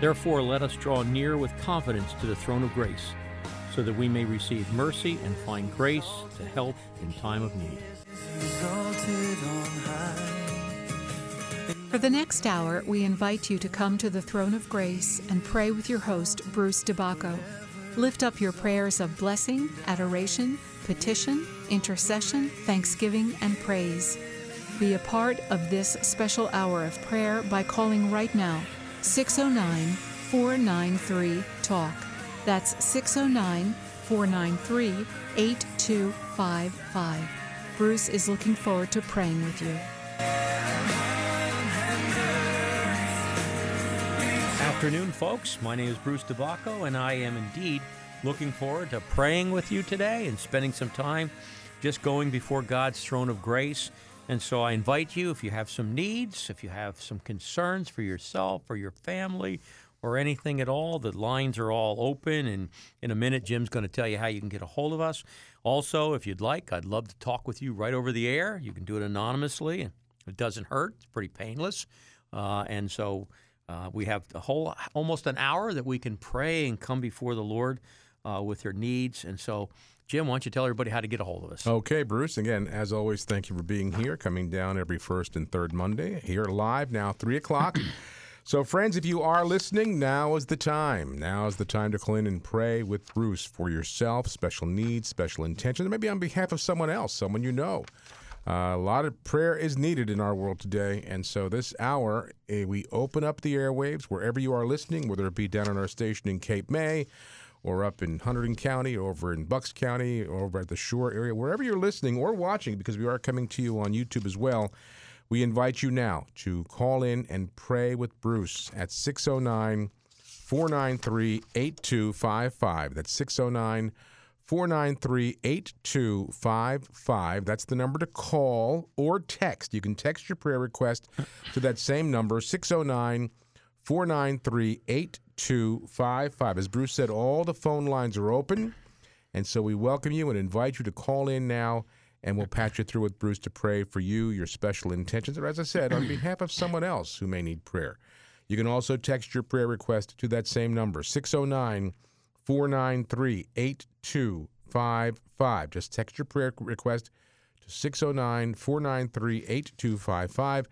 Therefore, let us draw near with confidence to the throne of grace, so that we may receive mercy and find grace to help in time of need. For the next hour, we invite you to come to the throne of grace and pray with your host, Bruce DeBacco. Lift up your prayers of blessing, adoration, petition, intercession, thanksgiving, and praise. Be a part of this special hour of prayer by calling right now 609 493 TALK. That's 609 493 8255. Bruce is looking forward to praying with you. Afternoon, folks. My name is Bruce DeBacco, and I am indeed looking forward to praying with you today and spending some time just going before God's throne of grace. And so I invite you, if you have some needs, if you have some concerns for yourself or your family or anything at all, the lines are all open. And in a minute, Jim's going to tell you how you can get a hold of us. Also, if you'd like, I'd love to talk with you right over the air. You can do it anonymously, and it doesn't hurt, it's pretty painless. Uh, and so uh, we have a whole almost an hour that we can pray and come before the Lord uh, with your needs. And so, Jim, why don't you tell everybody how to get a hold of us? Okay, Bruce. Again, as always, thank you for being here, coming down every first and third Monday. Here live now, 3 o'clock. so, friends, if you are listening, now is the time. Now is the time to call in and pray with Bruce for yourself, special needs, special intentions, maybe on behalf of someone else, someone you know. Uh, a lot of prayer is needed in our world today. And so, this hour, eh, we open up the airwaves wherever you are listening, whether it be down on our station in Cape May or up in Hunterdon County, or over in Bucks County, or over at the shore area, wherever you're listening or watching, because we are coming to you on YouTube as well. We invite you now to call in and pray with Bruce at 609 493 8255. That's 609 493 8255. That's the number to call or text. You can text your prayer request to that same number, 609 493 8255. As Bruce said, all the phone lines are open. And so we welcome you and invite you to call in now, and we'll patch you through with Bruce to pray for you, your special intentions, or as I said, on behalf of someone else who may need prayer. You can also text your prayer request to that same number, 609 493 8255. Just text your prayer request to 609 493 8255.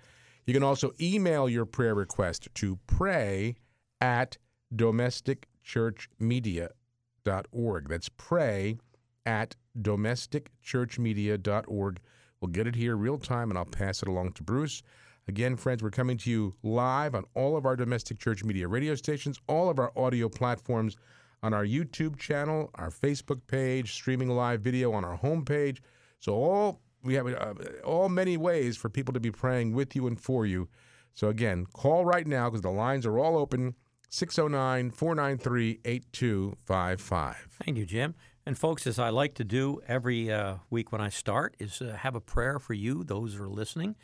You can also email your prayer request to pray at domesticchurchmedia.org. That's pray at domesticchurchmedia.org. We'll get it here real time and I'll pass it along to Bruce. Again, friends, we're coming to you live on all of our domestic church media radio stations, all of our audio platforms, on our YouTube channel, our Facebook page, streaming live video on our homepage. So all we have uh, all many ways for people to be praying with you and for you. So again, call right now because the lines are all open. 609 493 8255. Thank you, Jim. And folks, as I like to do every uh, week when I start, is uh, have a prayer for you, those who are listening,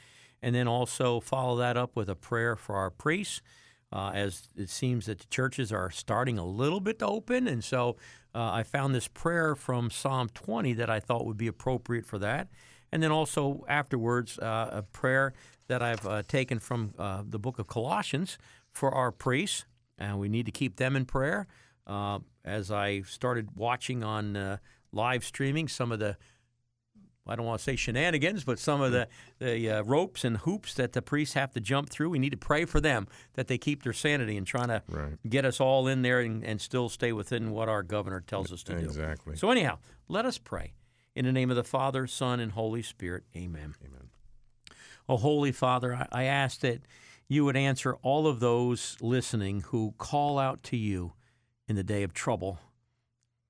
and then also follow that up with a prayer for our priests. Uh, as it seems that the churches are starting a little bit to open, and so uh, I found this prayer from Psalm 20 that I thought would be appropriate for that, and then also afterwards uh, a prayer that I've uh, taken from uh, the book of Colossians for our priests, and we need to keep them in prayer. Uh, as I started watching on uh, live streaming some of the, I don't want to say shenanigans, but some of the, the uh, ropes and hoops that the priests have to jump through, we need to pray for them that they keep their sanity and trying to Right. get us all in there and, and still stay within what our governor tells us to do. Exactly. So, anyhow, let us pray. In the name of the Father, Son, and Holy Spirit, amen. Amen. Oh, Holy Father, I, I ask that you would answer all of those listening who call out to you in the day of trouble.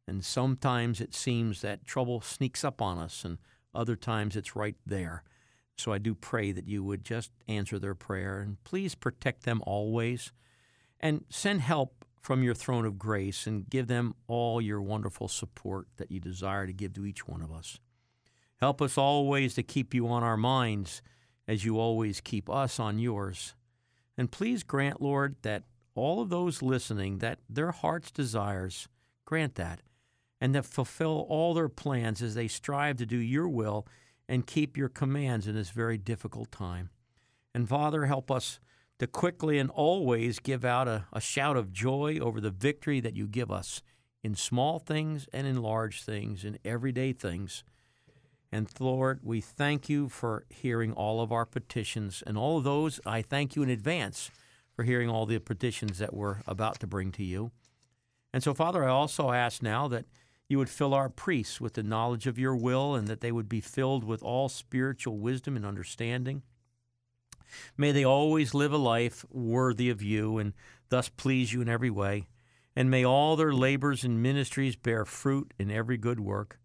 And sometimes it seems that trouble sneaks up on us, and other times it's right there. So I do pray that you would just answer their prayer and please protect them always and send help from your throne of grace and give them all your wonderful support that you desire to give to each one of us. Help us always to keep you on our minds as you always keep us on yours. And please grant, Lord, that all of those listening, that their heart's desires, grant that, and that fulfill all their plans as they strive to do your will and keep your commands in this very difficult time. And Father, help us to quickly and always give out a, a shout of joy over the victory that you give us in small things and in large things, in everyday things. And Lord, we thank you for hearing all of our petitions. And all of those, I thank you in advance for hearing all the petitions that we're about to bring to you. And so, Father, I also ask now that you would fill our priests with the knowledge of your will and that they would be filled with all spiritual wisdom and understanding. May they always live a life worthy of you and thus please you in every way. And may all their labors and ministries bear fruit in every good work.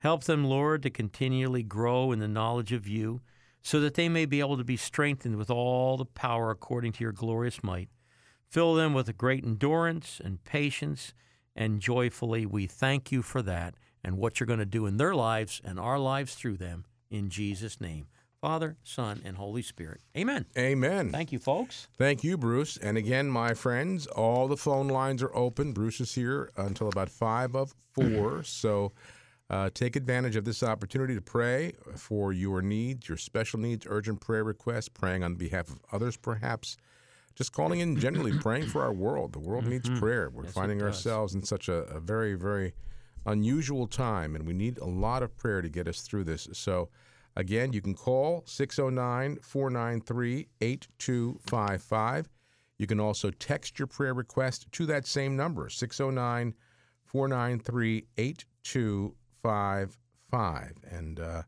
Help them, Lord, to continually grow in the knowledge of you, so that they may be able to be strengthened with all the power according to your glorious might. Fill them with a great endurance and patience, and joyfully we thank you for that and what you're going to do in their lives and our lives through them. In Jesus' name. Father, Son, and Holy Spirit. Amen. Amen. Thank you, folks. Thank you, Bruce. And again, my friends, all the phone lines are open. Bruce is here until about five of four. so uh, take advantage of this opportunity to pray for your needs, your special needs, urgent prayer requests, praying on behalf of others, perhaps. Just calling in generally, praying for our world. The world needs prayer. We're Yes, finding ourselves in such a, a very, very unusual time, and we need a lot of prayer to get us through this. So, again, you can call 609 493 8255. You can also text your prayer request to that same number, 609 493 8255. And uh,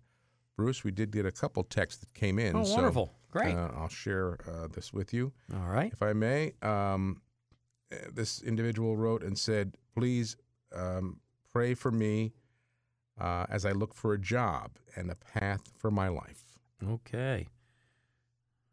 Bruce, we did get a couple texts that came in. Oh, so, wonderful. Great. uh, I'll share uh, this with you. All right. If I may, um, uh, this individual wrote and said, please um, pray for me uh, as I look for a job and a path for my life. Okay.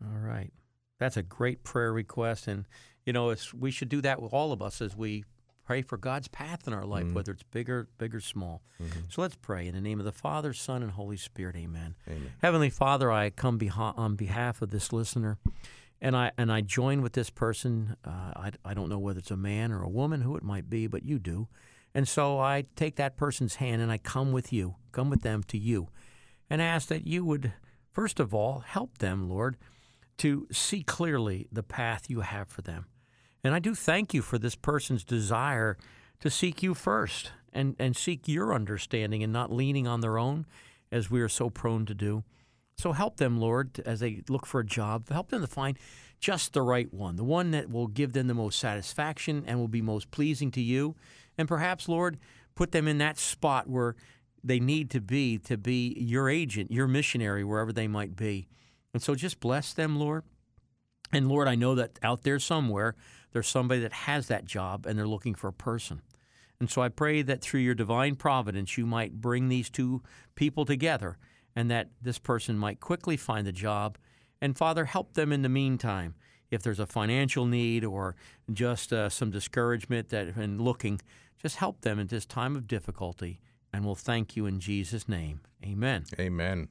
All right. That's a great prayer request. And, you know, it's, we should do that with all of us as we pray for God's path in our life, Mhm. whether it's bigger, big or small. So let's pray. In the name of the Father, Son, and Holy Spirit, amen. Amen. Heavenly Father, I come beha- on behalf of this listener, and I and I join with this person. Uh, I, I don't know whether it's a man or a woman, who it might be, but you do. And so I take that person's hand and I come with you, come with them to you, and ask that you would, first of all, help them, Lord, to see clearly the path you have for them. And I do thank you for this person's desire to seek you first and, and seek your understanding and not leaning on their own as we are so prone to do. So help them, Lord, as they look for a job. Help them to find just the right one, the one that will give them the most satisfaction and will be most pleasing to you. And perhaps, Lord, put them in that spot where they need to be to be your agent, your missionary, wherever they might be. And so just bless them, Lord. And Lord, I know that out there somewhere, there's somebody that has that job and they're looking for a person. And so I pray that through your divine providence, you might bring these two people together and that this person might quickly find a job. And Father, help them in the meantime. If there's a financial need or just uh, some discouragement that in looking, just help them in this time of difficulty. And we'll thank you in Jesus' name. Amen. Amen.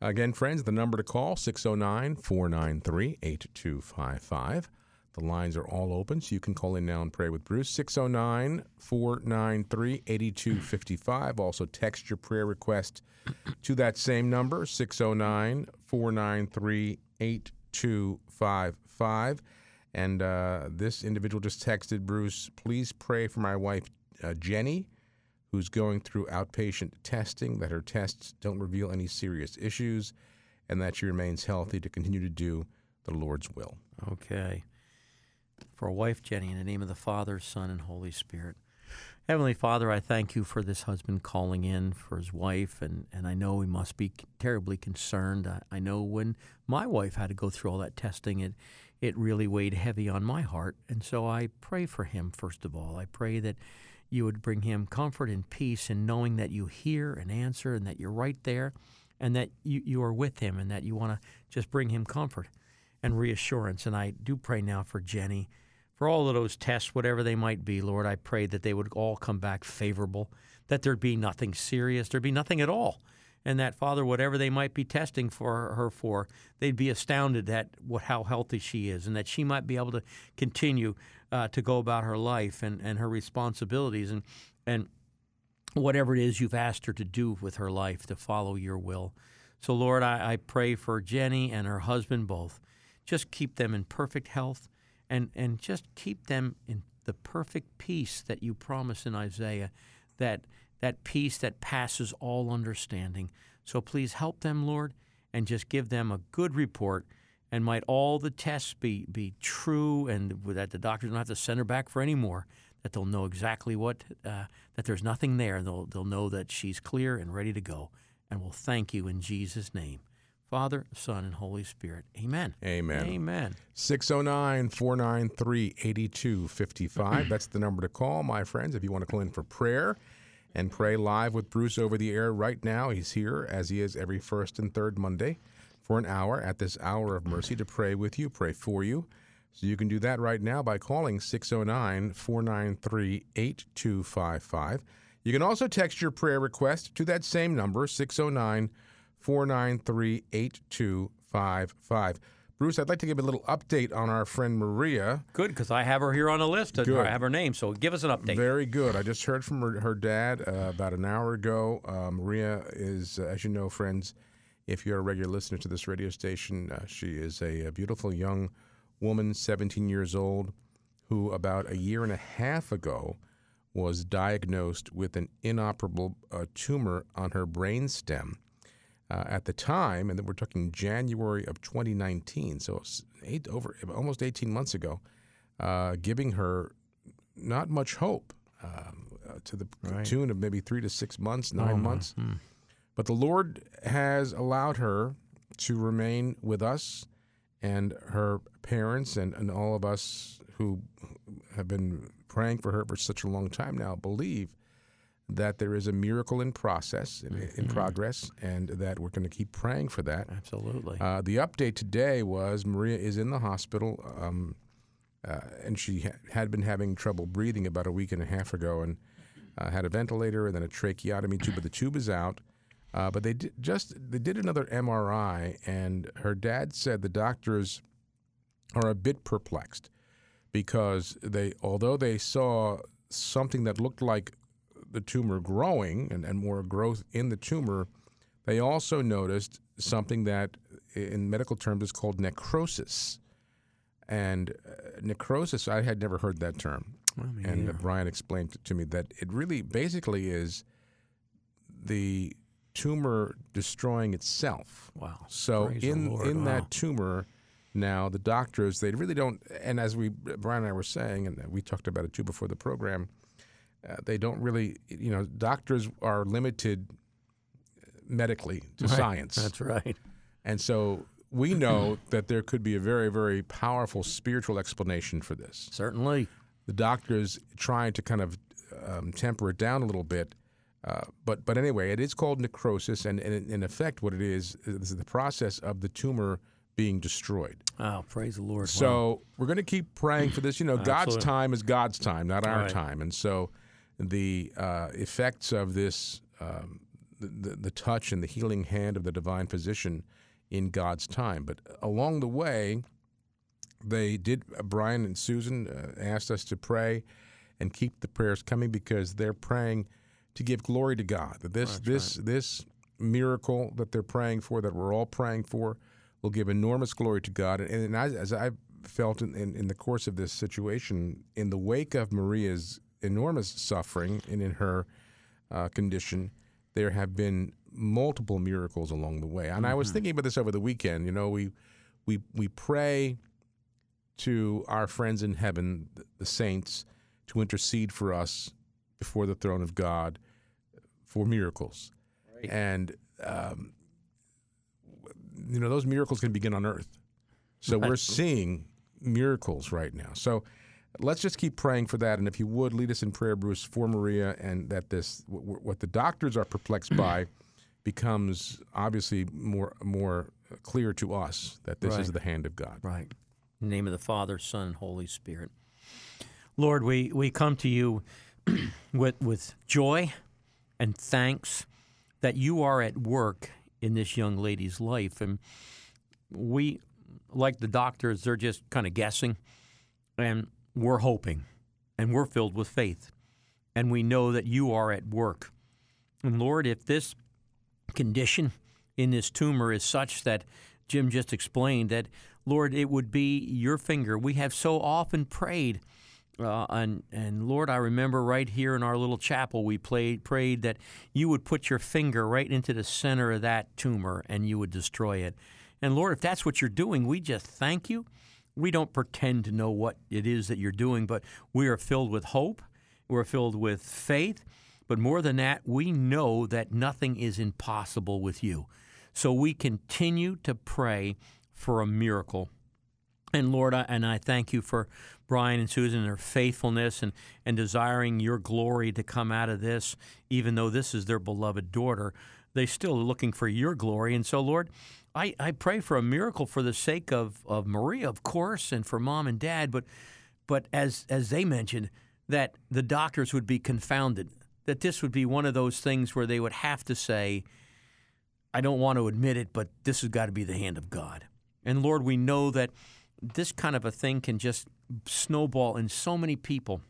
Again, friends, the number to call 609 493 8255. The lines are all open, so you can call in now and pray with Bruce. 609 493 8255. Also, text your prayer request to that same number, 609 493 8255. And uh, this individual just texted Bruce, please pray for my wife, uh, Jenny who's going through outpatient testing, that her tests don't reveal any serious issues, and that she remains healthy to continue to do the Lord's will. Okay. For wife, Jenny, in the name of the Father, Son, and Holy Spirit. Heavenly Father, I thank you for this husband calling in for his wife, and, and I know he must be terribly concerned. I, I know when my wife had to go through all that testing, it, it really weighed heavy on my heart. And so I pray for him, first of all. I pray that you would bring him comfort and peace in knowing that you hear and answer and that you're right there and that you, you are with him and that you want to just bring him comfort and reassurance. And I do pray now for Jenny, for all of those tests, whatever they might be, Lord. I pray that they would all come back favorable, that there'd be nothing serious, there'd be nothing at all. And that, Father, whatever they might be testing for her for, they'd be astounded at what, how healthy she is and that she might be able to continue uh, to go about her life and, and her responsibilities and, and whatever it is you've asked her to do with her life to follow your will. So, Lord, I, I pray for Jenny and her husband both. just keep them in perfect health and, and just keep them in the perfect peace that you promise in Isaiah, that, that peace that passes all understanding. So please help them, Lord, and just give them a good report. And might all the tests be, be true and that the doctors don't have to send her back for any more, that they'll know exactly what, uh, that there's nothing there. They'll, they'll know that she's clear and ready to go. And we'll thank you in Jesus' name. Father, Son, and Holy Spirit. Amen. Amen. Amen. 609 493 8255. That's the number to call, my friends, if you want to call in for prayer and pray live with Bruce over the air right now. He's here, as he is every first and third Monday, for an hour at this hour of mercy to pray with you, pray for you. So you can do that right now by calling 609 493 8255. You can also text your prayer request to that same number, 609 493 8255. Bruce, I'd like to give a little update on our friend Maria. Good, because I have her here on the list. Good. I have her name, so give us an update. Very good. I just heard from her, her dad uh, about an hour ago. Uh, Maria is, uh, as you know, friends, if you're a regular listener to this radio station, uh, she is a, a beautiful young woman, 17 years old, who about a year and a half ago was diagnosed with an inoperable uh, tumor on her brain stem. Uh, at the time, and then we're talking January of 2019, so eight, over almost 18 months ago, uh, giving her not much hope um, uh, to the Right. tune of maybe three to six months, nine Oh, months. Hmm. But the Lord has allowed her to remain with us and her parents and, and all of us who have been praying for her for such a long time now believe that there is a miracle in process, in, in Mhm. progress, and that we're going to keep praying for that. Absolutely. Uh, the update today was Maria is in the hospital, um, uh, and she ha- had been having trouble breathing about a week and a half ago, and uh, had a ventilator and then a tracheotomy tube, but the tube is out. Uh, but they did just they did another MRI, and her dad said the doctors are a bit perplexed because they although they saw something that looked like the tumor growing and, and more growth in the tumor, they also noticed something that in medical terms is called necrosis. And uh, necrosis, I had never heard that term. And uh, Brian explained to me that it really basically is the tumor destroying itself. wow. So Praise in Lord. in Wow. that tumor, now the doctors they really don't. And as we Brian and I were saying, and we talked about it too before the program, uh, they don't really. You know, doctors are limited medically to Right. science, That's right. and so we know that there could be a very very powerful spiritual explanation for this. Certainly. The doctors trying to kind of um, temper it down a little bit. Uh, but but anyway, it is called necrosis, and, and in- effect, what it is is the process of the tumor being destroyed. Oh, praise the Lord. Wow. So we're going to keep praying for this. You know, God's time is God's time, not our Right. time, and so the uh, effects of this, um, the, the touch and the healing hand of the divine physician in God's time. But along the way, they did. Uh, Brian and Susan uh, asked us to pray and keep the prayers coming because they're praying to give glory to God. That this That's this this miracle that they're praying for, that we're all praying for, will give enormous glory to God. And, and as, as I've felt in, in, in the course of this situation, in the wake of Maria's enormous suffering and in her uh, condition, there have been multiple miracles along the way. And I was thinking about this over the weekend. You know, we we we pray to our friends in heaven, the- the saints, to intercede for us before the throne of God for miracles. Right. And um, you know, those miracles can begin on earth. So we're seeing miracles right now. So let's just keep praying for that. And if you would lead us in prayer, Bruce, for Maria, and that this wh- wh- what the doctors are perplexed by becomes obviously more more clear to us that this is the hand of God. Right. In the name of the Father, Son, and Holy Spirit. Lord, we, we come to you with, with joy and thanks that you are at work in this young lady's life. And we, like the doctors, they're just kind of guessing. And we're hoping. And we're filled with faith. And we know that you are at work. And Lord, if this condition in this tumor is such that Jim just explained, that, Lord, it would be your finger. We have so often prayed. Uh, and and Lord, I remember right here in our little chapel, we played, prayed that you would put your finger right into the center of that tumor and you would destroy it. And Lord, if that's what you're doing, we just thank you. We don't pretend to know what it is that you're doing, but we are filled with hope. We're filled with faith. But more than that, we know that nothing is impossible with you. So we continue to pray for a miracle. And Lord, I, and I thank you for Brian and Susan and their faithfulness and, and desiring your glory to come out of this, even though this is their beloved daughter. They still are looking for your glory. And so, Lord, I, I pray for a miracle for the sake of, of Maria, of course, and for mom and dad, but but as as they mentioned, that the doctors would be confounded, that this would be one of those things where they would have to say, I don't want to admit it, but this has got to be the hand of God. And Lord, we know that this kind of a thing can just snowball, and so many people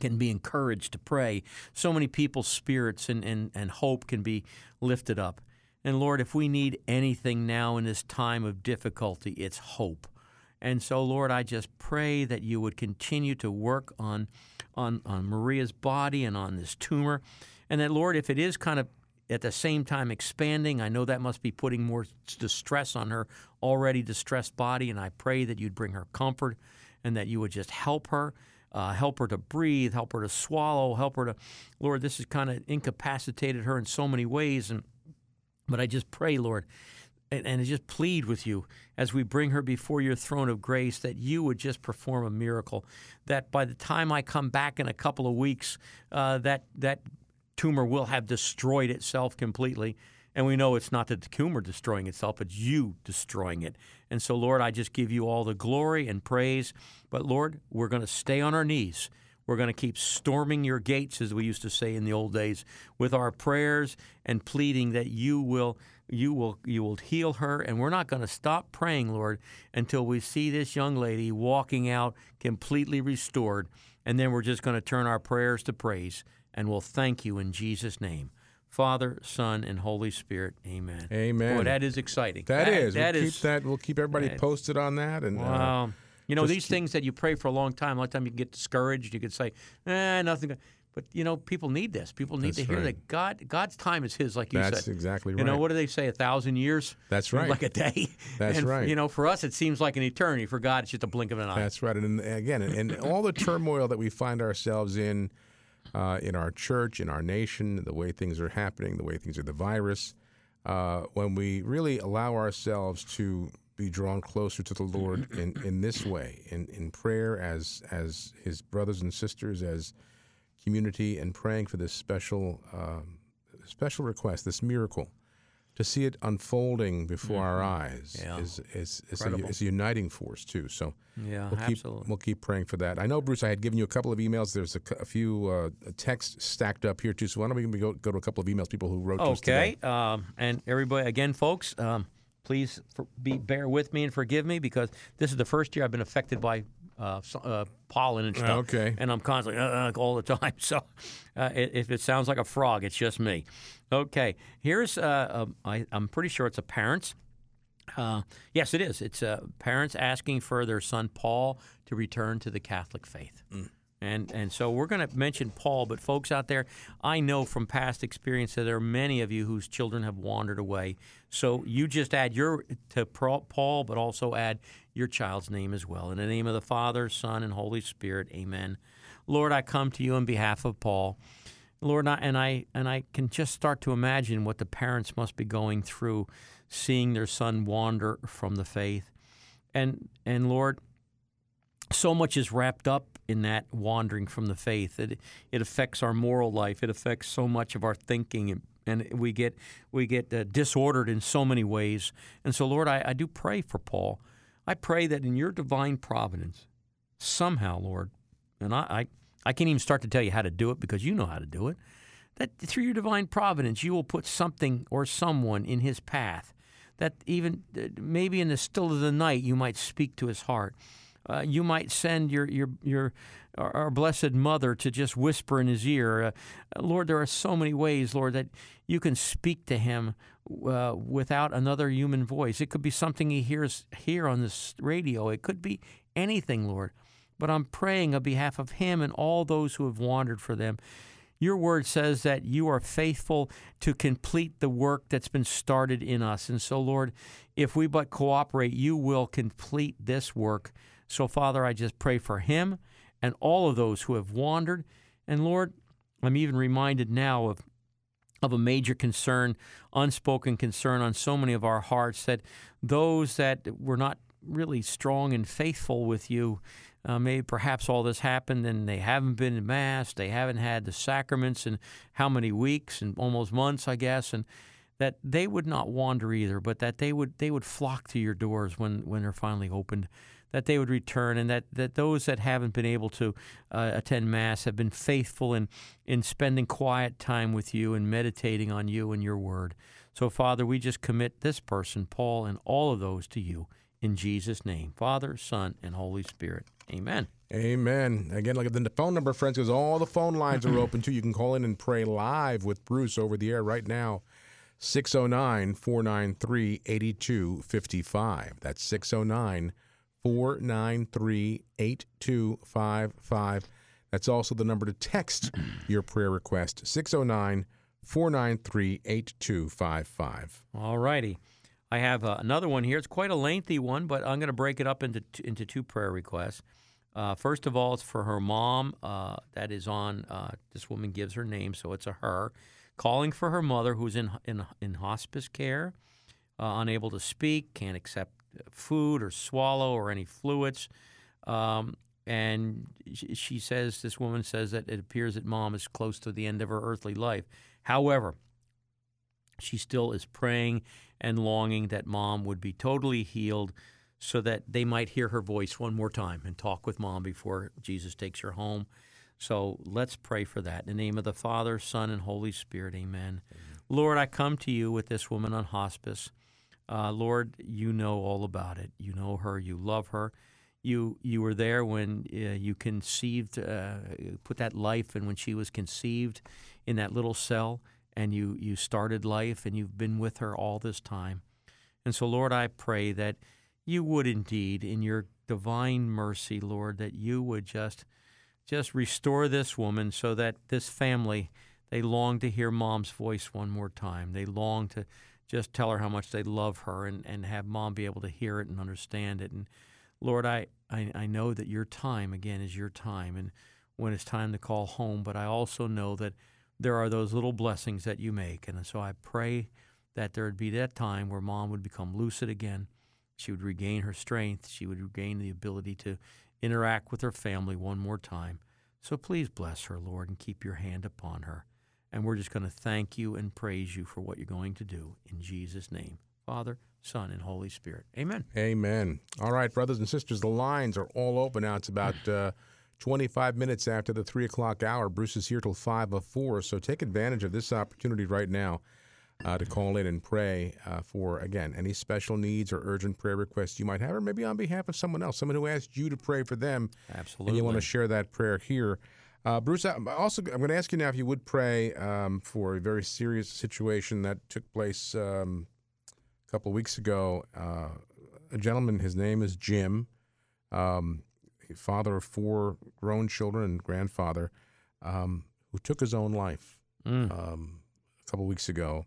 can be encouraged to pray. So many people's spirits and, and, and hope can be lifted up. And Lord, if we need anything now in this time of difficulty, it's hope. And so, Lord, I just pray that you would continue to work on, on, on Maria's body and on this tumor. And that, Lord, if it is kind of at the same time expanding, I know that must be putting more distress on her already distressed body. And I pray that you'd bring her comfort and that you would just help her. Uh, help her to breathe, help her to swallow, help her to, Lord, this has kind of incapacitated her in so many ways. And but I just pray, Lord, and, and just plead with you as we bring her before your throne of grace that you would just perform a miracle. That by the time I come back in a couple of weeks, uh, that that tumor will have destroyed itself completely. And we know it's not the tumor destroying itself, it's you destroying it. And so, Lord, I just give you all the glory and praise. But, Lord, we're going to stay on our knees. We're going to keep storming your gates, as we used to say in the old days, with our prayers and pleading that you will, you will, you will heal her. And we're not going to stop praying, Lord, until we see this young lady walking out completely restored. And then we're just going to turn our prayers to praise, and we'll thank you in Jesus' name. Father, Son, and Holy Spirit. Amen. Amen. Boy, that is exciting. That is. That we'll is. keep that. We'll keep everybody that- posted on that. And uh, Wow. You know, just these keep- things that you pray for a long time, a lot of time you can get discouraged. You could say, eh, nothing. But, you know, people need this. People need That's to hear right. that God God's time is His, like you that's said. exactly right. You know, what do they say? A thousand years? That's right. Like a day. That's and, right. You know, for us, it seems like an eternity. For God, it's just a blink of an eye. That's right. And again, and all the turmoil that we find ourselves in, uh, in our church, in our nation, the way things are happening, the way things are, the virus, uh, when we really allow ourselves to be drawn closer to the Lord in, in this way, in, in prayer as as His brothers and sisters, as community, and praying for this special um, special request, this miracle, to see it unfolding before our eyes Mm-hmm. Yeah. is is, is, a, is a uniting force too. So yeah, we'll keep absolutely. we'll keep praying for that. I know, Bruce. I had given you a couple of emails. There's a, a few uh, texts stacked up here too. So why don't we go, go to a couple of emails? People who wrote to us Okay, um, and everybody again, folks, um, please for, be bear with me and forgive me because this is the first year I've been affected by uh, uh, pollen and stuff. Okay. and I'm constantly uh, uh, all the time. So uh, if it sounds like a frog, it's just me. Okay, here's uh, um, I, I'm pretty sure it's a parents. Uh, yes, it is. It's uh, parents asking for their son Paul to return to the Catholic faith. And and so we're going to mention Paul, but folks out there, I know from past experience that there are many of you whose children have wandered away. So you just add your to Paul, but also add your child's name as well. In the name of the Father, Son, and Holy Spirit, Amen. Lord, I come to you on behalf of Paul. Lord, and I and I can just start to imagine what the parents must be going through, seeing their son wander from the faith, and and Lord, so much is wrapped up in that wandering from the faith. It it affects our moral life. It affects so much of our thinking, and, we get we get uh, disordered in so many ways. And so, Lord, I, I do pray for Paul. I pray that in Your divine providence, somehow, Lord, and I, I I can't even start to tell you how to do it because You know how to do it. That through Your divine providence, You will put something or someone in his path. That even uh, maybe in the still of the night, You might speak to his heart uh, you might send your your your our, blessed mother to just whisper in his ear. Uh, Lord, there are so many ways, Lord, that you can speak to him uh, without another human voice. It could be something he hears here on this radio. It could be anything, Lord. But I'm praying on behalf of him and all those who have wandered for them. Your word says that you are faithful to complete the work that's been started in us. And so, Lord, if we but cooperate, you will complete this work. So, Father, I just pray for him and all of those who have wandered. And Lord, I'm even reminded now of of a major concern, unspoken concern on so many of our hearts that those that were not really strong and faithful with you, uh, maybe perhaps all this happened and they haven't been in Mass, they haven't had the sacraments in how many weeks and almost months, I guess, and that they would not wander either, but that they would they would flock to your doors when, when they're finally opened that they would return, and that, that those that haven't been able to uh, attend Mass have been faithful in, in spending quiet time with you and meditating on you and your word. So, Father, we just commit this person, Paul, and all of those to you in Jesus' name. Father, Son, and Holy Spirit. Amen. Amen. Again, like the phone number, friends, because all the phone lines are open too. You can call in and pray live with Bruce over the air right now. 609 493 8255. That's 609 493 8255. That's also the number to text your prayer request 609 493 8255. All righty. I have uh, another one here. It's quite a lengthy one, but I'm going to break it up into, t- into two prayer requests. Uh, first of all, it's for her mom. Uh, that is on, uh, this woman gives her name, so it's a her, calling for her mother who's in, in, in hospice care, uh, unable to speak, can't accept food or swallow or any fluids. Um, and she says, this woman says that it appears that mom is close to the end of her earthly life. However, she still is praying and longing that mom would be totally healed so that they might hear her voice one more time and talk with mom before Jesus takes her home. So let's pray for that. In the name of the Father, Son, and Holy Spirit, amen. amen. Lord, I come to you with this woman on hospice. Uh, Lord, you know all about it. You know her. You love her. You you were there when uh, you conceived, uh, put that life, and when she was conceived in that little cell, and you you started life, and you've been with her all this time. And so, Lord, I pray that you would indeed, in your divine mercy, Lord, that you would just just restore this woman so that this family they long to hear mom's voice one more time. They long to just tell her how much they love her and, and have mom be able to hear it and understand it. And Lord, I, I, I know that your time, again, is your time and when it's time to call home, but I also know that there are those little blessings that you make. And so I pray that there would be that time where mom would become lucid again. She would regain her strength. She would regain the ability to interact with her family one more time. So please bless her, Lord, and keep your hand upon her. And we're just going to thank you and praise you for what you're going to do in Jesus' name. Father, Son, and Holy Spirit. Amen. Amen. All right, brothers and sisters, the lines are all open now. It's about uh, 25 minutes after the 3 o'clock hour. Bruce is here till 5 of 4, so take advantage of this opportunity right now. Uh, to call in and pray uh, for, again, any special needs or urgent prayer requests you might have, or maybe on behalf of someone else, someone who asked you to pray for them. Absolutely. And you want to share that prayer here. Uh, Bruce, I'm also I'm going to ask you now if you would pray um, for a very serious situation that took place um, a couple of weeks ago. Uh, a gentleman, his name is Jim, um, father of four grown children and grandfather, um, who took his own life mm. a couple of weeks ago.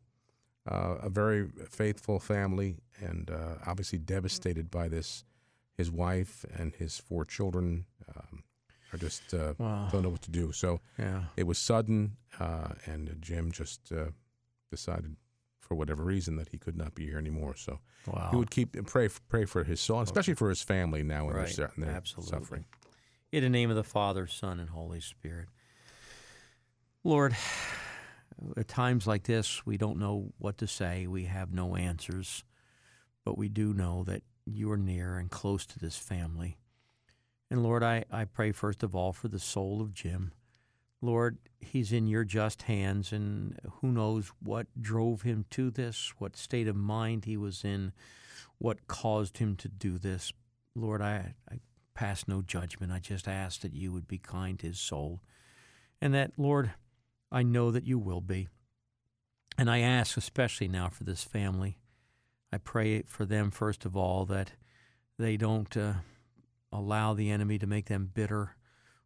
Uh, a very faithful family, and uh, obviously devastated by this. His wife and his four children. I just uh, wow. don't know what to do. So yeah. it was sudden, uh, and Jim just uh, decided, for whatever reason, that he could not be here anymore. So wow. he would keep pray pray for his soul, especially for his family now when right. they're, they're suffering. In the name of the Father, Son, and Holy Spirit, Lord. At times like this, we don't know what to say. We have no answers, but we do know that you are near and close to this family. And Lord, I, I pray first of all for the soul of Jim. Lord, he's in your just hands, and who knows what drove him to this, what state of mind he was in, what caused him to do this. Lord, I, I pass no judgment. I just ask that you would be kind to his soul, and that, Lord, I know that you will be. And I ask especially now for this family. I pray for them, first of all, that they don't uh, allow the enemy to make them bitter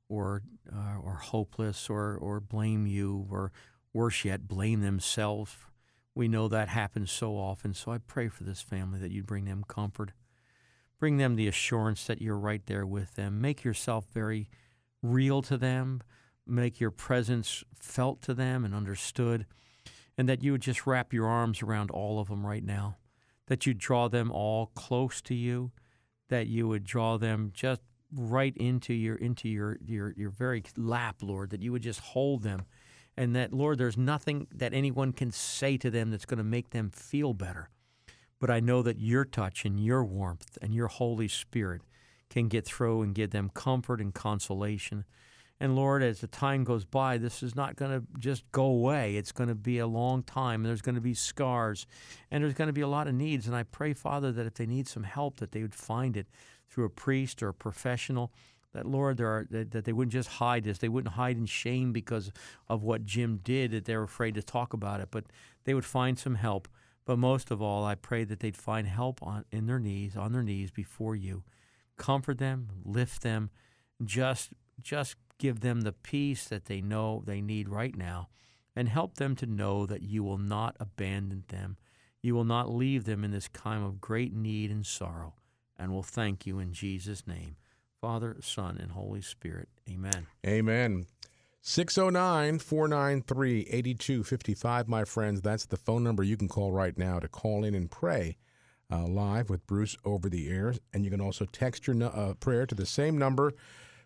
or, uh, or hopeless or, or blame you or worse yet, blame themselves. We know that happens so often. So I pray for this family that you bring them comfort. Bring them the assurance that you're right there with them. Make yourself very real to them. Make your presence felt to them and understood. And that you would just wrap your arms around all of them right now. That you'd draw them all close to you. That you would draw them just right into your into your your your very lap, Lord. That you would just hold them and that, Lord, there's nothing that anyone can say to them that's going to make them feel better. But I know that your touch and your warmth and your Holy Spirit can get through and give them comfort and consolation. And Lord, as the time goes by, this is not going to just go away. It's going to be a long time. There's going to be scars, and there's going to be a lot of needs. And I pray, Father, that if they need some help, that they would find it through a priest or a professional that Lord, there are, that, that they wouldn't just hide this. They wouldn't hide in shame because of what Jim did, that they're afraid to talk about it, but they would find some help. But most of all, I pray that they'd find help on in their knees, on their knees before you. Comfort them, lift them, just just give them the peace that they know they need right now, and help them to know that you will not abandon them. You will not leave them in this time of great need and sorrow. And we'll thank you in Jesus' name. Father, Son, and Holy Spirit. Amen. Amen. 609 493 8255, my friends. That's the phone number you can call right now to call in and pray uh, live with Bruce over the air. And you can also text your uh, prayer to the same number,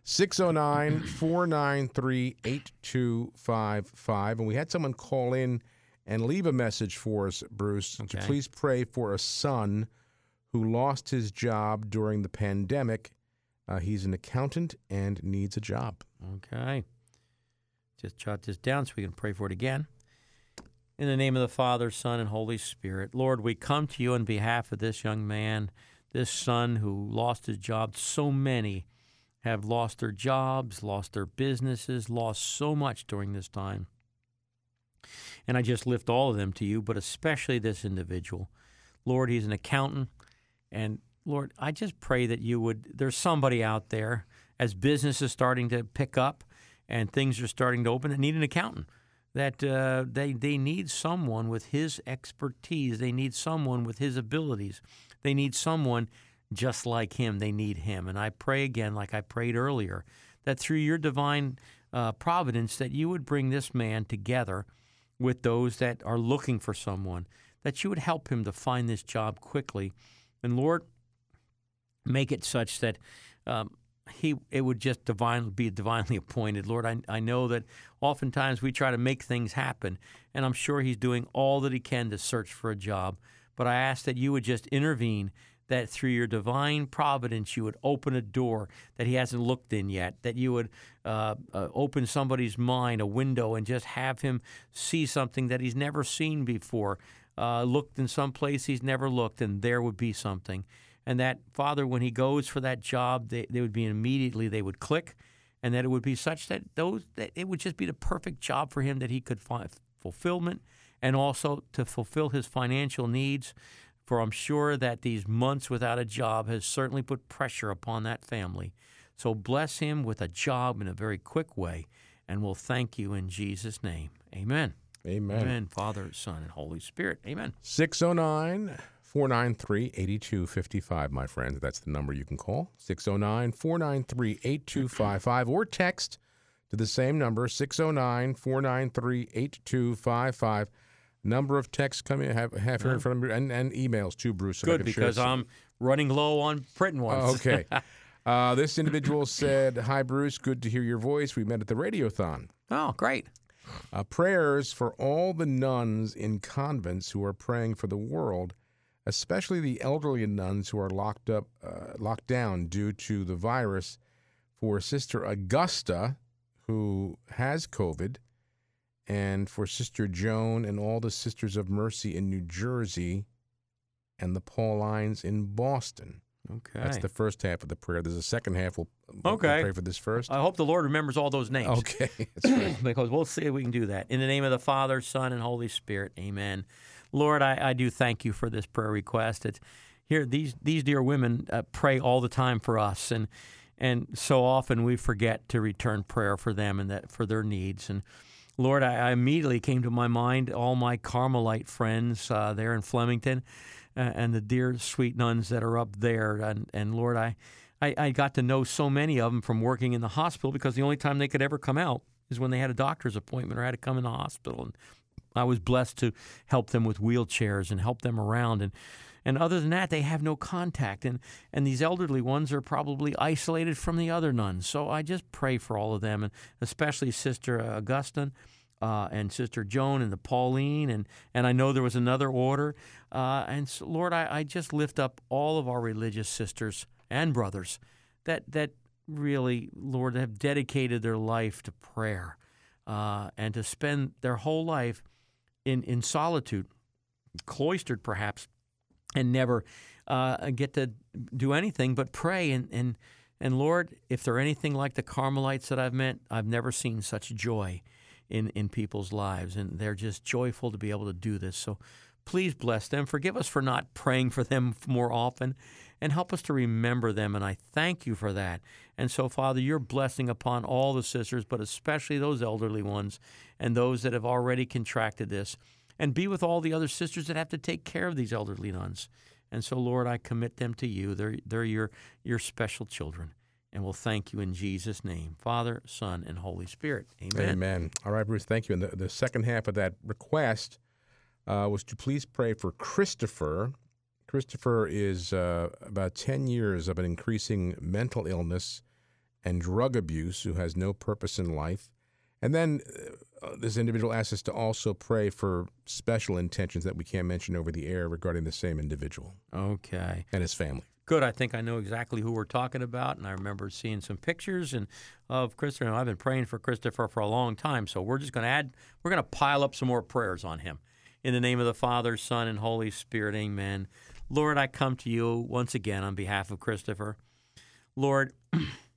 609 493 8255. And we had someone call in and leave a message for us, Bruce, okay. to please pray for a son who lost his job during the pandemic uh, he's an accountant and needs a job. Okay. Just jot this down so we can pray for it again. In the name of the Father, Son, and Holy Spirit, Lord, we come to you on behalf of this young man, this son who lost his job. So many have lost their jobs, lost their businesses, lost so much during this time. And I just lift all of them to you, but especially this individual. Lord, he's an accountant, and Lord, I just pray that you would, there's somebody out there as business is starting to pick up and things are starting to open that need an accountant. That uh, they, they need someone with his expertise. They need someone with his abilities. They need someone just like him. They need him. And I pray again, like I prayed earlier, that through your divine uh, providence, that you would bring this man together with those that are looking for someone, that you would help him to find this job quickly. And Lord, make it such that um, he it would just divine be divinely appointed. Lord, I, I know that oftentimes we try to make things happen, and I'm sure he's doing all that he can to search for a job. But I ask that you would just intervene, that through your divine providence you would open a door that he hasn't looked in yet, that you would uh, uh, open somebody's mind, a window, and just have him see something that he's never seen before, uh, looked in some place he's never looked, and there would be something and that father, when he goes for that job, they, they would be immediately they would click, and that it would be such that those that it would just be the perfect job for him that he could find fulfillment and also to fulfill his financial needs. For I'm sure that these months without a job has certainly put pressure upon that family. So bless him with a job in a very quick way, and we'll thank you in Jesus' name. Amen. Amen. Amen. Father, Son, and Holy Spirit. Amen. 609 493 8255, my friends. That's the number you can call 609 493 8255 or text to the same number 609 493 8255. Number of texts coming, have, have here in front of me, and, and emails too, Bruce. Good, because I'm running low on printing ones. Oh, okay. uh, this individual said, Hi, Bruce. Good to hear your voice. We met at the Radiothon. Oh, great. Uh, prayers for all the nuns in convents who are praying for the world especially the elderly nuns who are locked up, uh, locked down due to the virus. For Sister Augusta, who has COVID, and for Sister Joan and all the Sisters of Mercy in New Jersey, and the Paulines in Boston. Okay. That's the first half of the prayer. There's a second half. We'll, we'll Okay. pray for this first. I hope the Lord remembers all those names. Okay. Because we'll see if we can do that. In the name of the Father, Son, and Holy Spirit, Amen. Lord, I, I do thank you for this prayer request. It's here these these dear women uh, pray all the time for us, and and so often we forget to return prayer for them and that for their needs. And Lord, I, I immediately came to my mind all my Carmelite friends uh, there in Flemington, uh, and the dear sweet nuns that are up there. And and Lord, I. I, I got to know so many of them from working in the hospital because the only time they could ever come out is when they had a doctor's appointment or had to come in the hospital. And I was blessed to help them with wheelchairs and help them around. And and other than that, they have no contact. And and these elderly ones are probably isolated from the other nuns. So I just pray for all of them, and especially Sister Augustine. Uh, and Sister Joan and the Pauline, and, and I know there was another order. Uh, and so, Lord, I, I just lift up all of our religious sisters and brothers that that really, Lord, have dedicated their life to prayer uh, and to spend their whole life in in solitude, cloistered perhaps, and never uh, get to do anything but pray and and and Lord, if they're anything like the Carmelites that I've met, I've never seen such joy in in people's lives, and they're just joyful to be able to do this. So. Please bless them. Forgive us for not praying for them more often and help us to remember them. And I thank you for that. And so, Father, your blessing upon all the sisters, but especially those elderly ones and those that have already contracted this. And be with all the other sisters that have to take care of these elderly nuns. And so, Lord, I commit them to you. They're, they're your, your special children. And we'll thank you in Jesus' name, Father, Son, and Holy Spirit. Amen. Amen. All right, Bruce, thank you. And the, the second half of that request uh, was to please pray for Christopher. Christopher is uh, about 10 years of an increasing mental illness and drug abuse who has no purpose in life. And then uh, this individual asks us to also pray for special intentions that we can't mention over the air regarding the same individual Okay. and his family. Good. I think I know exactly who we're talking about, and I remember seeing some pictures and of Christopher. And I've been praying for Christopher for a long time, so we're just going to add. We're going to pile up some more prayers on him. In the name of the Father, Son, and Holy Spirit, Amen. Lord, I come to you once again on behalf of Christopher. Lord,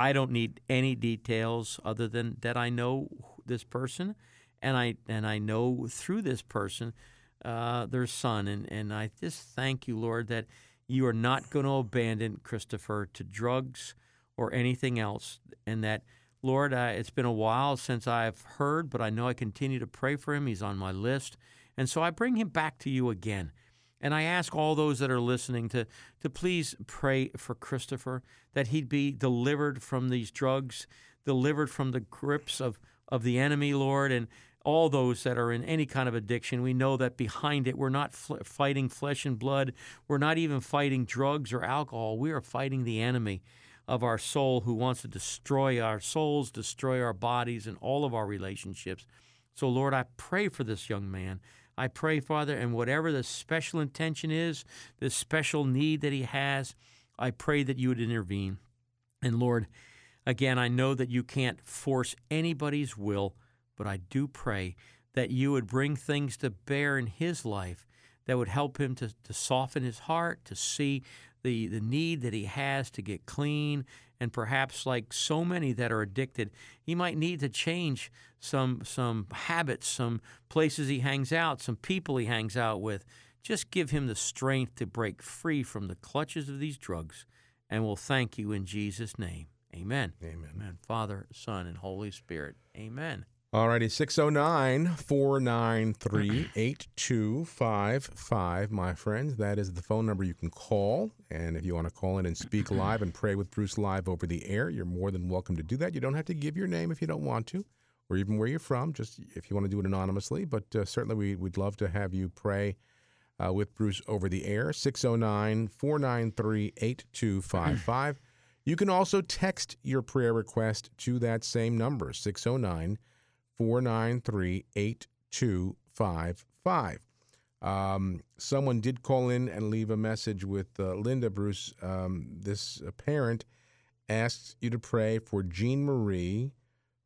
I don't need any details other than that I know this person, and I and I know through this person uh, their son, and and I just thank you, Lord, that you are not going to abandon Christopher to drugs or anything else, and that. Lord, it's been a while since I've heard, but I know I continue to pray for him. He's on my list. And so I bring him back to you again. And I ask all those that are listening to, to please pray for Christopher, that he'd be delivered from these drugs, delivered from the grips of, of the enemy, Lord, and all those that are in any kind of addiction. We know that behind it, we're not fl- fighting flesh and blood. We're not even fighting drugs or alcohol. We are fighting the enemy of our soul who wants to destroy our souls, destroy our bodies, and all of our relationships. So, Lord, I pray for this young man. I pray, Father, and whatever the special intention is, the special need that he has, I pray that you would intervene. And Lord, again, I know that you can't force anybody's will, but I do pray that you would bring things to bear in his life that would help him to, to soften his heart, to see the, the need that he has to get clean. And perhaps, like so many that are addicted, he might need to change some, some habits, some places he hangs out, some people he hangs out with. Just give him the strength to break free from the clutches of these drugs. And we'll thank you in Jesus' name. Amen. Amen. Amen. Father, Son, and Holy Spirit. Amen. All righty, 609 493 8255, my friends. That is the phone number you can call. And if you want to call in and speak live and pray with Bruce live over the air, you're more than welcome to do that. You don't have to give your name if you don't want to, or even where you're from, just if you want to do it anonymously. But uh, certainly, we, we'd love to have you pray uh, with Bruce over the air. 609 493 8255. You can also text your prayer request to that same number, 609 493 8255. Um, someone did call in and leave a message with uh, Linda Bruce. Um, this parent asks you to pray for Jean Marie,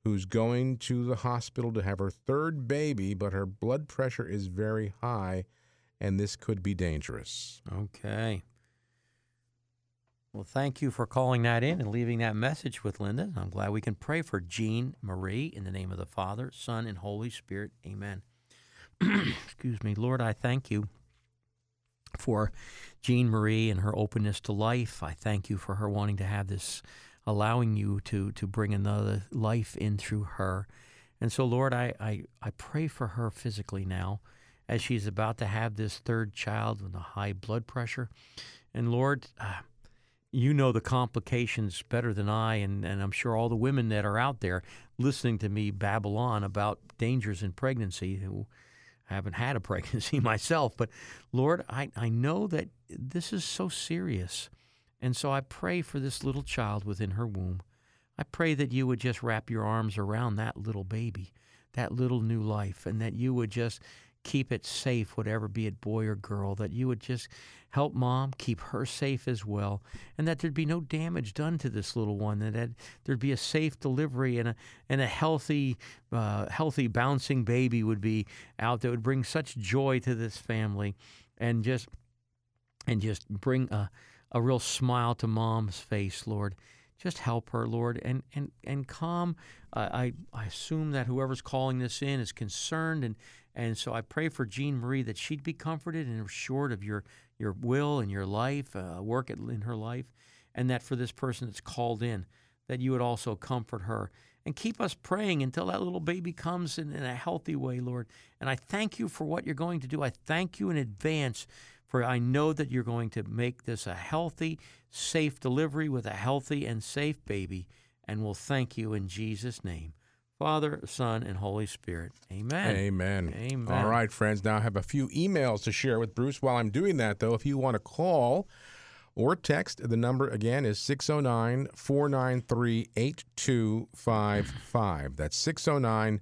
who's going to the hospital to have her third baby, but her blood pressure is very high, and this could be dangerous. Okay. Well, thank you for calling that in and leaving that message with Linda. I'm glad we can pray for Jean Marie in the name of the Father, Son, and Holy Spirit. Amen. Excuse me. Lord, I thank you for Jean Marie and her openness to life. I thank you for her wanting to have this, allowing you to, to bring another life in through her. And so, Lord, I, I, I pray for her physically now as she's about to have this third child with a high blood pressure. And Lord, uh, you know the complications better than I, and, and I'm sure all the women that are out there listening to me babble on about dangers in pregnancy who haven't had a pregnancy myself. But Lord, I, I know that this is so serious. And so I pray for this little child within her womb. I pray that you would just wrap your arms around that little baby, that little new life, and that you would just keep it safe, whatever be it boy or girl, that you would just help mom keep her safe as well, and that there'd be no damage done to this little one, that there'd be a safe delivery and a and a healthy, uh, healthy bouncing baby would be out that would bring such joy to this family, and just and just bring a a real smile to mom's face, Lord just help her, Lord, and and and calm. Uh, I I assume that whoever's calling this in is concerned, and and so I pray for Jean Marie that she'd be comforted and assured of your your will and your life, uh, work in her life, and that for this person that's called in, that you would also comfort her and keep us praying until that little baby comes in, in a healthy way, Lord. And I thank you for what you're going to do. I thank you in advance for I know that you're going to make this a healthy, safe delivery with a healthy and safe baby, and we'll thank you in Jesus' name. Father, Son, and Holy Spirit. Amen. Amen. Amen. All right, friends. Now I have a few emails to share with Bruce. While I'm doing that, though, if you want to call or text, the number again is 609 493 8255. That's 609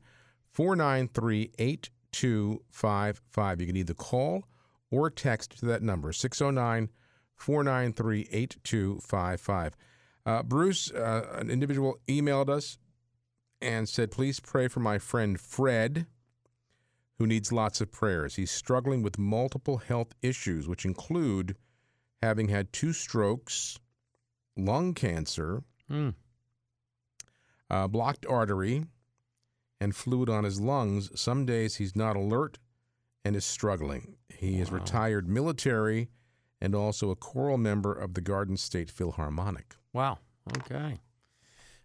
493 8255. You can either call or text to that number, 609 493 8255. Uh, Bruce, uh, an individual emailed us and said, Please pray for my friend Fred, who needs lots of prayers. He's struggling with multiple health issues, which include having had two strokes, lung cancer, Mm. uh, blocked artery, and fluid on his lungs. Some days he's not alert and is struggling. He is retired military and also a choral member of the Garden State Philharmonic. Wow. Okay.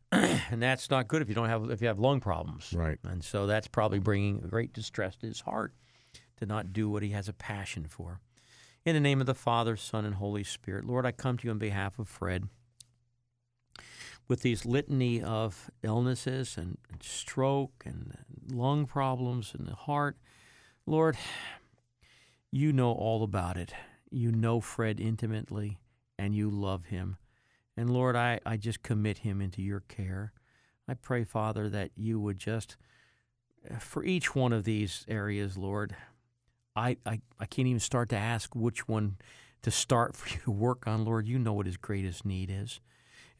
and that's not good if you don't have if you have lung problems. Right. And so that's probably bringing great distress to his heart to not do what he has a passion for. In the name of the Father, Son, and Holy Spirit, Lord, I come to you on behalf of Fred with these litany of illnesses and, and stroke and lung problems and the heart. Lord, you know all about it. You know Fred intimately and you love him. And Lord, I, I just commit him into your care. I pray, Father, that you would just, eh, for each one of these areas, Lord, I, I, I can't even start to ask which one to start for you to work on, Lord. You know what his greatest need is.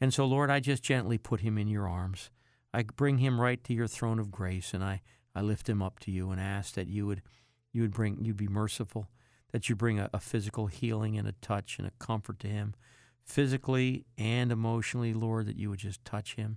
And so, Lord, I just gently put him in your arms. I bring him right to your throne of grace, and I, I lift him up to you and ask that you would, you would bring, you'd be merciful, that you bring a, a physical healing and a touch and a comfort to him, physically and emotionally, Lord, that you would just touch him,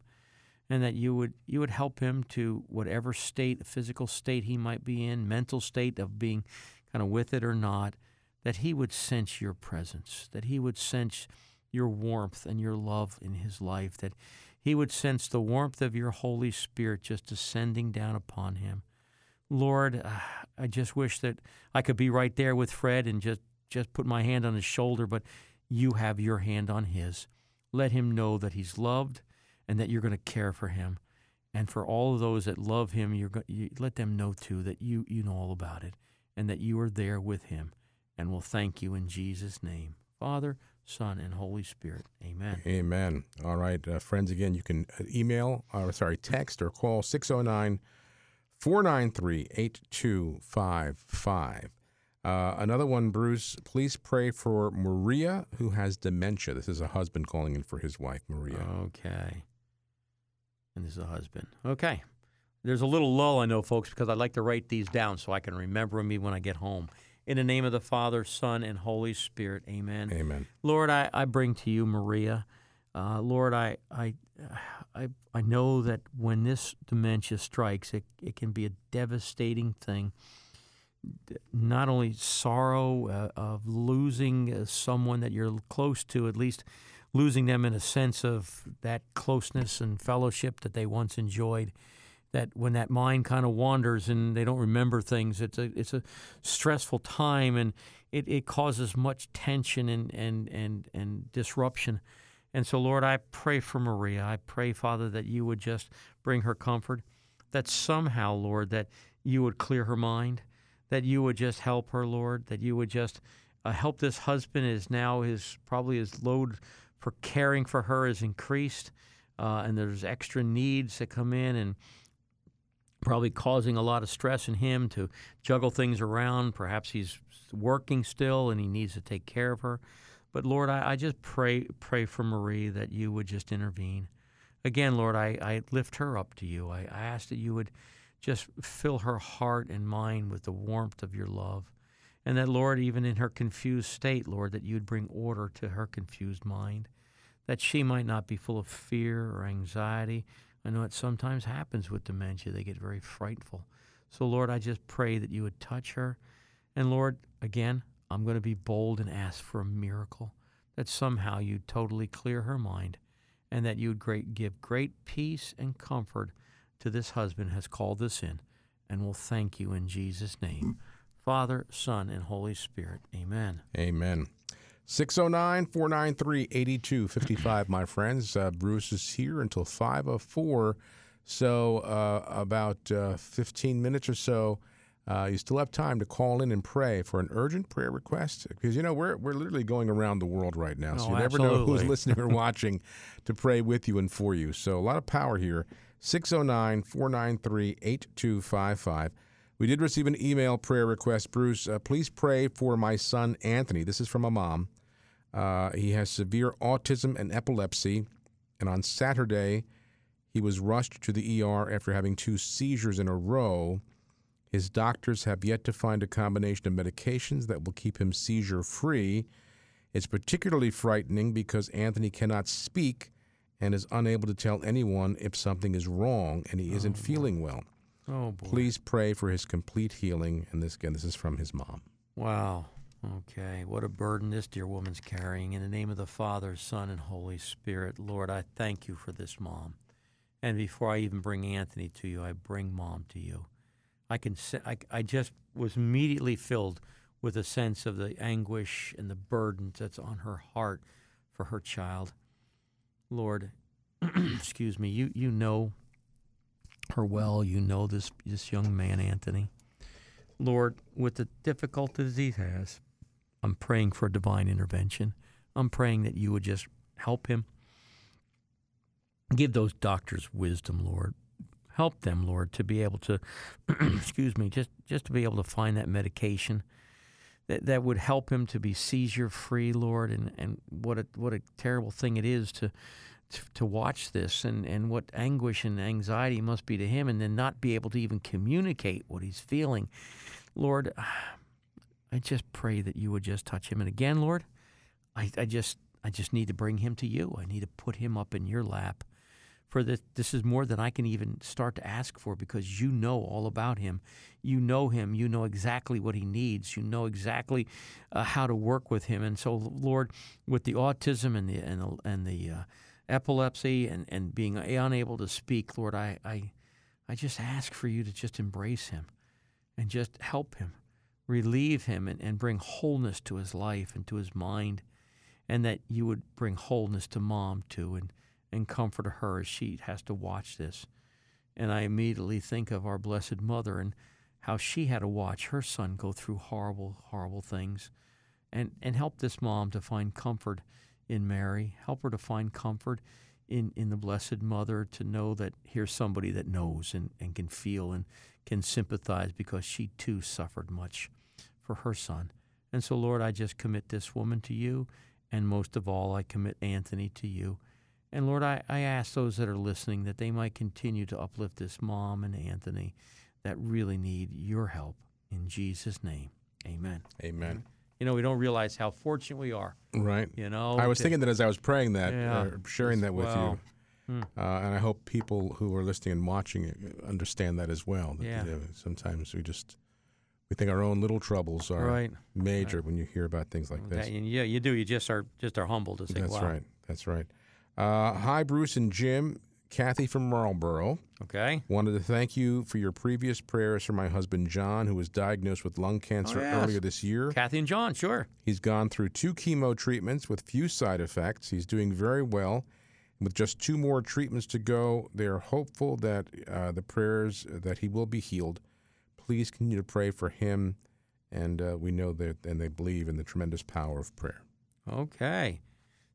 and that you would you would help him to whatever state, physical state he might be in, mental state of being kind of with it or not, that he would sense your presence, that he would sense your warmth and your love in his life, that he would sense the warmth of your Holy Spirit just descending down upon him. Lord, uh, I just wish that I could be right there with Fred and just, just put my hand on his shoulder, but you have your hand on his. Let him know that he's loved and that you're going to care for him. And for all of those that love him, you're you, let them know too that you, you know all about it and that you are there with him. And we'll thank you in Jesus' name. Father, Son, and Holy Spirit. Amen. Amen. All right, uh, friends, again, you can uh, email, or sorry, text or call 609 493 8255. Uh, Another one, Bruce, please pray for Maria, who has dementia. This is a husband calling in for his wife, Maria. Okay. And this is a husband. Okay. There's a little lull, I know, folks, because I like to write these down so I can remember me when I get home. In the name of the Father, Son, and Holy Spirit. Amen. Amen. Lord, I, I bring to you Maria. Uh, Lord, I, I, I, I know that when this dementia strikes, it, it can be a devastating thing. Not only sorrow uh, of losing uh, someone that you're close to, at least losing them in a sense of that closeness and fellowship that they once enjoyed. That when that mind kind of wanders and they don't remember things, it's a it's a stressful time and it, it causes much tension and, and, and, and disruption. And so, Lord, I pray for Maria. I pray, Father, that you would just bring her comfort, that somehow, Lord, that you would clear her mind, that you would just help her, Lord, that you would just uh, help this husband is now his probably his load for caring for her is increased, uh, and there's extra needs that come in and probably causing a lot of stress in him to juggle things around. Perhaps he's working still and he needs to take care of her. But Lord, I, I just pray pray for Marie that you would just intervene. Again, Lord, I, I lift her up to you. I, I ask that you would just fill her heart and mind with the warmth of your love. And that, Lord, even in her confused state, Lord, that you'd bring order to her confused mind, that she might not be full of fear or anxiety. I know it sometimes happens with dementia, they get very frightful. So, Lord, I just pray that you would touch her. And, Lord, again, I'm going to be bold and ask for a miracle, that somehow you'd totally clear her mind, and that you'd great, give great peace and comfort to this husband has called this in. And we'll thank you in Jesus' name. Father, Son, and Holy Spirit. Amen. Amen. 609 493 8255, my friends. Uh, Bruce is here until 504. So, uh, about uh, 15 minutes or so, uh, you still have time to call in and pray for an urgent prayer request. Because, you know, we're, we're literally going around the world right now. So, Oh, you never know who's listening or watching to pray with you and for you. So, a lot of power here. 609 493 8255. We did receive an email prayer request, Bruce. Uh, please pray for my son Anthony. This is from a mom. Uh, he has severe autism and epilepsy, and on Saturday, he was rushed to the ER after having two seizures in a row. His doctors have yet to find a combination of medications that will keep him seizure free. It's particularly frightening because Anthony cannot speak and is unable to tell anyone if something is wrong and he isn't oh, feeling well. Oh, boy. Please pray for his complete healing. And this again, this is from his mom. Wow. Okay. What a burden this dear woman's carrying. In the name of the Father, Son, and Holy Spirit, Lord, I thank you for this mom. And before I even bring Anthony to you, I bring mom to you. I can say, I, I just was immediately filled with a sense of the anguish and the burden that's on her heart for her child. Lord, excuse me, you, you know her well. You know this, this young man, Anthony. Lord, with the difficulties he has, I'm praying for divine intervention. I'm praying that you would just help him. Give those doctors wisdom, Lord. Help them, Lord, to be able to, excuse me, just, just to be able to find that medication that, that would help him to be seizure free, Lord. And, and what a what a terrible thing it is to to, watch this and, and what anguish and anxiety must be to him and then not be able to even communicate what he's feeling. Lord, I just pray that you would just touch him. And again, Lord, I, I just I just need to bring him to you. I need to put him up in your lap. For this, this is more than I can even start to ask for because you know all about him. You know him. You know exactly what he needs. You know exactly uh, how to work with him. And so, Lord, with the autism and the and the, and the uh, epilepsy and, and being unable to speak, Lord, I, I I just ask for you to just embrace him and just help him, relieve him, and, and bring wholeness to his life and to his mind, and that you would bring wholeness to mom too and, and comfort her as she has to watch this. And I immediately think of our Blessed Mother and how she had to watch her son go through horrible, horrible things and, and help this mom to find comfort in Mary, help her to find comfort in, in the Blessed Mother to know that here's somebody that knows and, and can feel and can sympathize because she too suffered much for her son. And so, Lord, I just commit this woman to you, and most of all, I commit Anthony to you. And Lord, I, I ask those that are listening that they might continue to uplift this mom and Anthony that really need your help. In Jesus' name, Amen. Amen. You know, we don't realize how fortunate we are. Right. You know, I was to- thinking that as I was praying that, Yeah. uh, sharing that with Wow. you, uh, and I hope people who are listening and watching it understand that as well. That, Yeah. you know, sometimes we just we think our own little troubles are Right. major when you hear about things like this. Yeah, you do. You just are just are humbled to say, That's wow. right. That's right. Uh, hi, Bruce and Jim. Kathy from Marlboro Okay. wanted to thank you for your previous prayers for my husband John, who was diagnosed with lung cancer Oh, yes. earlier this year. Kathy and John, sure. He's gone through two chemo treatments with few side effects. He's doing very well. With just two more treatments to go, they are hopeful that uh, the prayers that he will be healed. Please continue to pray for him, and uh, we know that, and they believe in the tremendous power of prayer. Okay.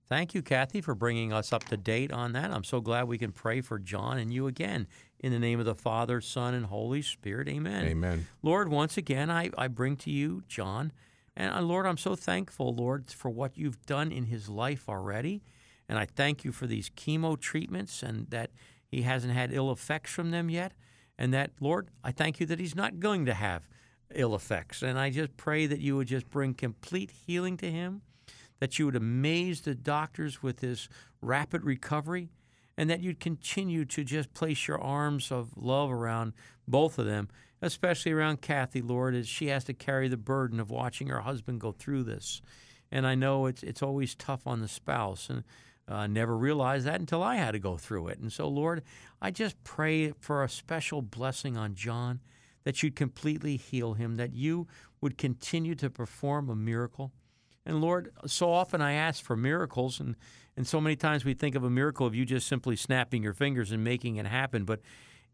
Thank you, Kathy, for bringing us up to date on that. I'm so glad we can pray for John and you again. In the name of the Father, Son, and Holy Spirit. Amen. Amen. Lord, once again, I, I bring to you John. And uh, Lord, I'm so thankful, Lord, for what you've done in his life already. And I thank you for these chemo treatments and that he hasn't had ill effects from them yet. And that, Lord, I thank you that he's not going to have ill effects. And I just pray that you would just bring complete healing to him, that you would amaze the doctors with this rapid recovery, and that you'd continue to just place your arms of love around both of them, especially around Kathy, Lord, as she has to carry the burden of watching her husband go through this. And I know it's it's always tough on the spouse, and uh, never realized that until I had to go through it. And so, Lord, I just pray for a special blessing on John, that you'd completely heal him, that you would continue to perform a miracle. And Lord, so often I ask for miracles, and, and so many times we think of a miracle of you just simply snapping your fingers and making it happen. But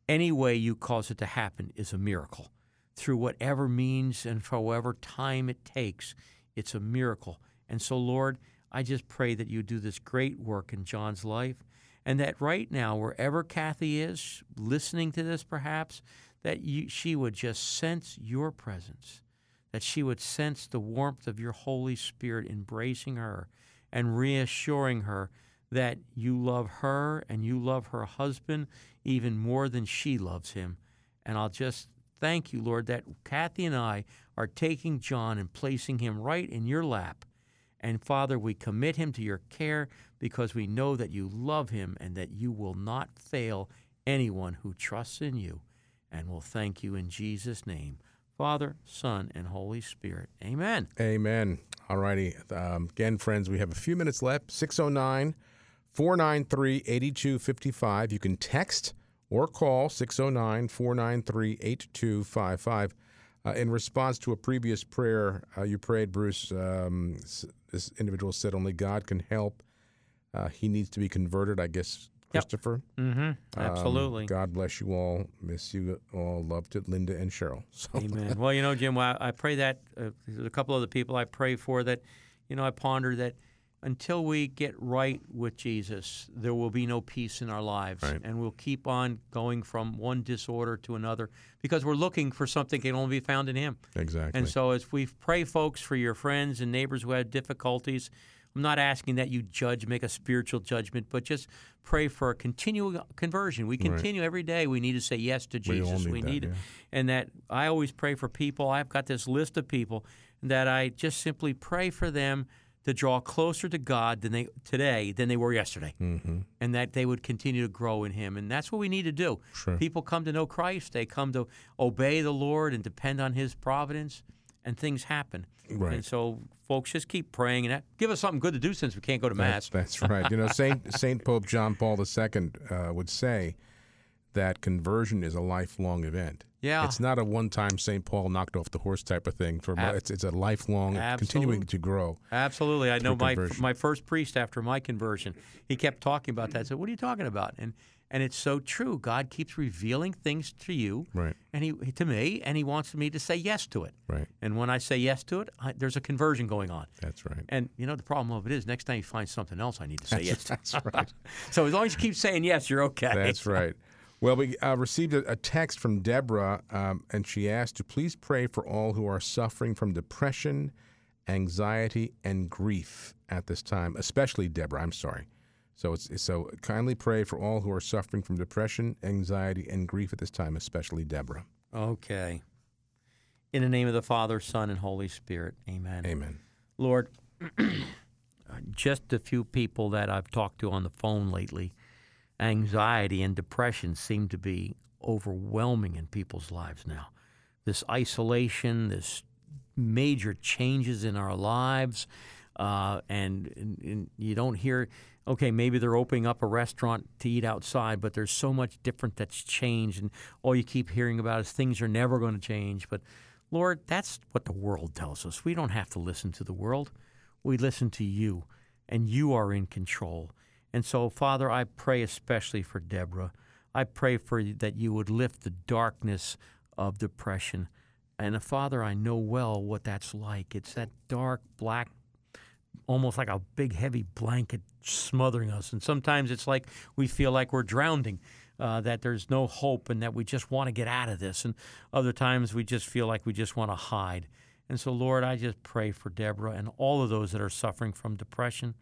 any way you cause it to happen is a miracle. Through whatever means and for however time it takes, it's a miracle. And so, Lord, I just pray that you do this great work in John's life, and that right now, wherever Kathy is, listening to this perhaps, that you, she would just sense your presence that she would sense the warmth of your Holy Spirit embracing her and reassuring her that you love her and you love her husband even more than she loves him. And I'll just thank you, Lord, that Kathy and I are taking John and placing him right in your lap. And Father, we commit him to your care because we know that you love him and that you will not fail anyone who trusts in you. And we'll thank you in Jesus' name. Father, Son, and Holy Spirit. Amen. Amen. All righty. Um, again, friends, we have a few minutes left. 609 493 8255. You can text or call 609 493 8255. Uh, In response to a previous prayer uh, you prayed, Bruce, um, this individual said only God can help. Uh, he needs to be converted, I guess, Yep. Christopher. Mm-hmm. Um, Absolutely. God bless you all. Miss you all. Loved it, Linda and Cheryl. So, Amen. Well, you know, Jim, I, I pray that uh, there's a couple other people I pray for that, you know, I ponder that until we get right with Jesus, there will be no peace in our lives. Right. And we'll keep on going from one disorder to another because we're looking for something that can only be found in Him. exactly. And so, as we pray, folks, for your friends and neighbors who have difficulties, I'm not asking that you judge, make a spiritual judgment, but just pray for a continual conversion. We continue every day. We need to say yes to We Jesus. need we that, need it. yeah. And that I always pray for people. I've got this list of people that I just simply pray for them to draw closer to God than they today than they were yesterday, mm-hmm. and that they would continue to grow in Him. And that's what we need to do. Sure. People come to know Christ. They come to obey the Lord and depend on His providence, and things happen. Right. And so, folks, just keep praying and give us something good to do since we can't go to That's, mass. that's right. You know, Saint Saint Pope John Paul II uh, would say that conversion is a lifelong event. Yeah. it's not a one-time Saint Paul knocked off the horse type of thing. For Ab- it's it's a lifelong, continuing to grow. Absolutely. I know my conversion. my first priest after my conversion, he kept talking about that. I said, "What are you talking about?" And and it's so true. God keeps revealing things to you, Right, and he to me, and he wants me to say yes to it. right. And when I say yes to it, I, there's a conversion going on. That's right. And you know the problem of it is, next time you find something else, I need to say yes. to. That's right. So as long as you keep saying yes, you're okay. That's right. Well, we uh, received a, a text from Deborah, um, and she asked to please pray for all who are suffering from depression, anxiety, and grief at this time, especially Deborah. I'm sorry. So, it's, so kindly pray for all who are suffering from depression, anxiety, and grief at this time, especially Deborah. Okay. In the name of the Father, Son, and Holy Spirit. Amen. Amen. Lord, uh, just a few people that I've talked to on the phone lately, anxiety and depression seem to be overwhelming in people's lives now. This isolation, this major changes in our lives, uh, and, and, and you don't hear, okay, maybe they're opening up a restaurant to eat outside, but there's so much different that's changed, and all you keep hearing about is things are never going to change. But Lord, that's what the world tells us. We don't have to listen to the world. We listen to you, and you are in control. And so, Father, I pray especially for Deborah. I pray for that you would lift the darkness of depression. And uh, Father, I know well what that's like. It's that dark, black, almost like a big, heavy blanket smothering us. And sometimes it's like we feel like we're drowning, uh, that there's no hope, and that we just want to get out of this. And other times we just feel like we just want to hide. And so, Lord, I just pray for Deborah and all of those that are suffering from depression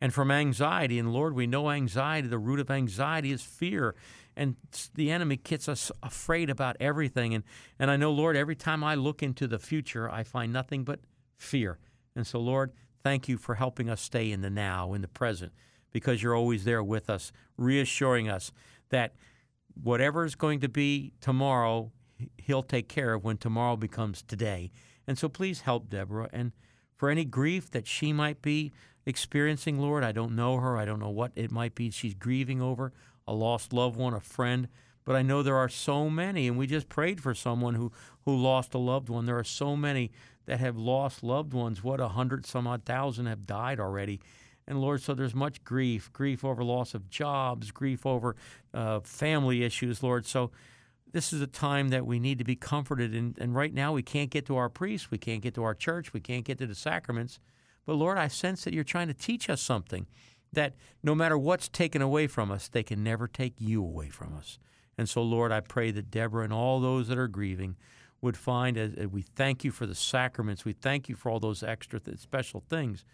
and from anxiety. And Lord, we know anxiety, the root of anxiety is fear. And the enemy gets us afraid about everything. And, and I know, Lord, every time I look into the future, I find nothing but fear. And so, Lord, thank you for helping us stay in the now, in the present, because you're always there with us, reassuring us that whatever is going to be tomorrow, He'll take care of when tomorrow becomes today. And so please help Deborah. And for any grief that she might be experiencing, Lord, I don't know her. I don't know what it might be she's grieving over a lost loved one, a friend. But I know there are so many, and we just prayed for someone who, who lost a loved one. There are so many that have lost loved ones. What, a hundred some odd thousand have died already. And Lord, so there's much grief grief over loss of jobs, grief over uh, family issues, Lord. So this is a time that we need to be comforted. And, and right now, we can't get to our priests, we can't get to our church, we can't get to the sacraments. But Lord, I sense that you're trying to teach us something that no matter what's taken away from us, they can never take you away from us. And so, Lord, I pray that Deborah and all those that are grieving would find, as, as we thank you for the sacraments, we thank you for all those extra th- special things.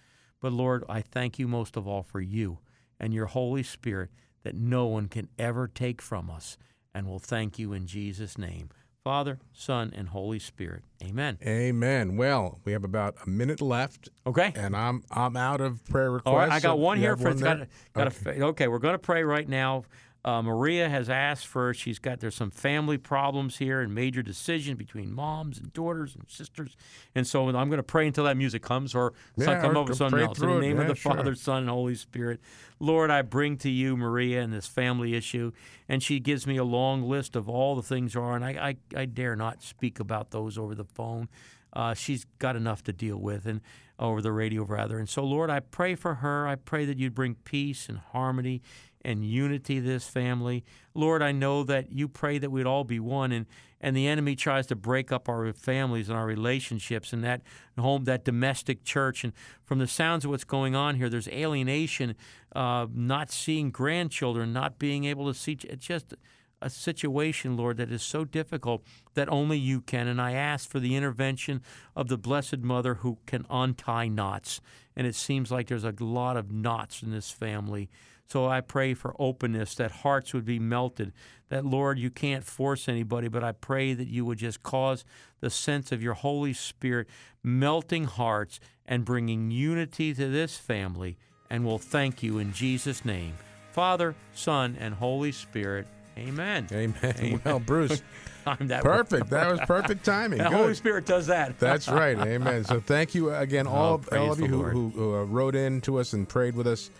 But Lord, I thank you most of all for you and your Holy Spirit that no one can ever take from us. And we'll thank you in Jesus' name. Father, Son, and Holy Spirit. Amen. Amen. Well, we have about a minute left. Okay. And I'm I'm out of prayer requests. All right, I got one you here for one got, got Okay. A, okay, we're going to pray right now. Uh, Maria has asked for. She's got there's some family problems here and major decisions between moms and daughters and sisters, and so I'm going to pray until that music comes or some Yeah, come over something else. In the through it. name of Yeah, the sure. Father, Son, and Holy Spirit, Lord, I bring to you Maria and this family issue, and she gives me a long list of all the things are, and I I, I dare not speak about those over the phone. Uh, she's got enough to deal with, and over the radio rather. And so, Lord, I pray for her. I pray that you'd bring peace and harmony and unity this family. Lord, I know that you pray that we'd all be one, and and the enemy tries to break up our families and our relationships and that home, that domestic church. And from the sounds of what's going on here, there's alienation, uh, not seeing grandchildren, not being able to see. It's just a situation, Lord, that is so difficult that only you can. And I ask for the intervention of the Blessed Mother who can untie knots. And it seems like there's a lot of knots in this family. So I pray for openness, that hearts would be melted, that, Lord, you can't force anybody, but I pray that you would just cause the sense of your Holy Spirit melting hearts and bringing unity to this family. And we'll thank you in Jesus' name. Father, Son, and Holy Spirit. Amen. Amen. Well, Bruce, Time that perfect. That was perfect timing. The Holy Spirit does that. That's right. Amen. So thank you again, all, Oh, all of you who, who, who uh, wrote in to us and prayed with us.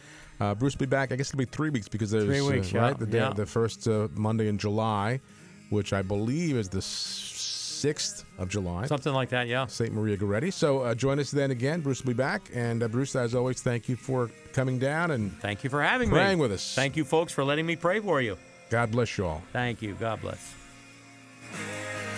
Uh, Bruce will be back. I guess it'll be three weeks because there's Three weeks, uh, yeah, right the day, yeah. the first uh, Monday in July, which I believe is the sixth of July. Something like that, yeah. St. Maria Goretti. So uh, join us then again. Bruce will be back. And uh, Bruce, as always, thank you for coming down and Thank you for having praying me. with us. Thank you, folks, for letting me pray for you. God bless you all. Thank you. God bless. Lord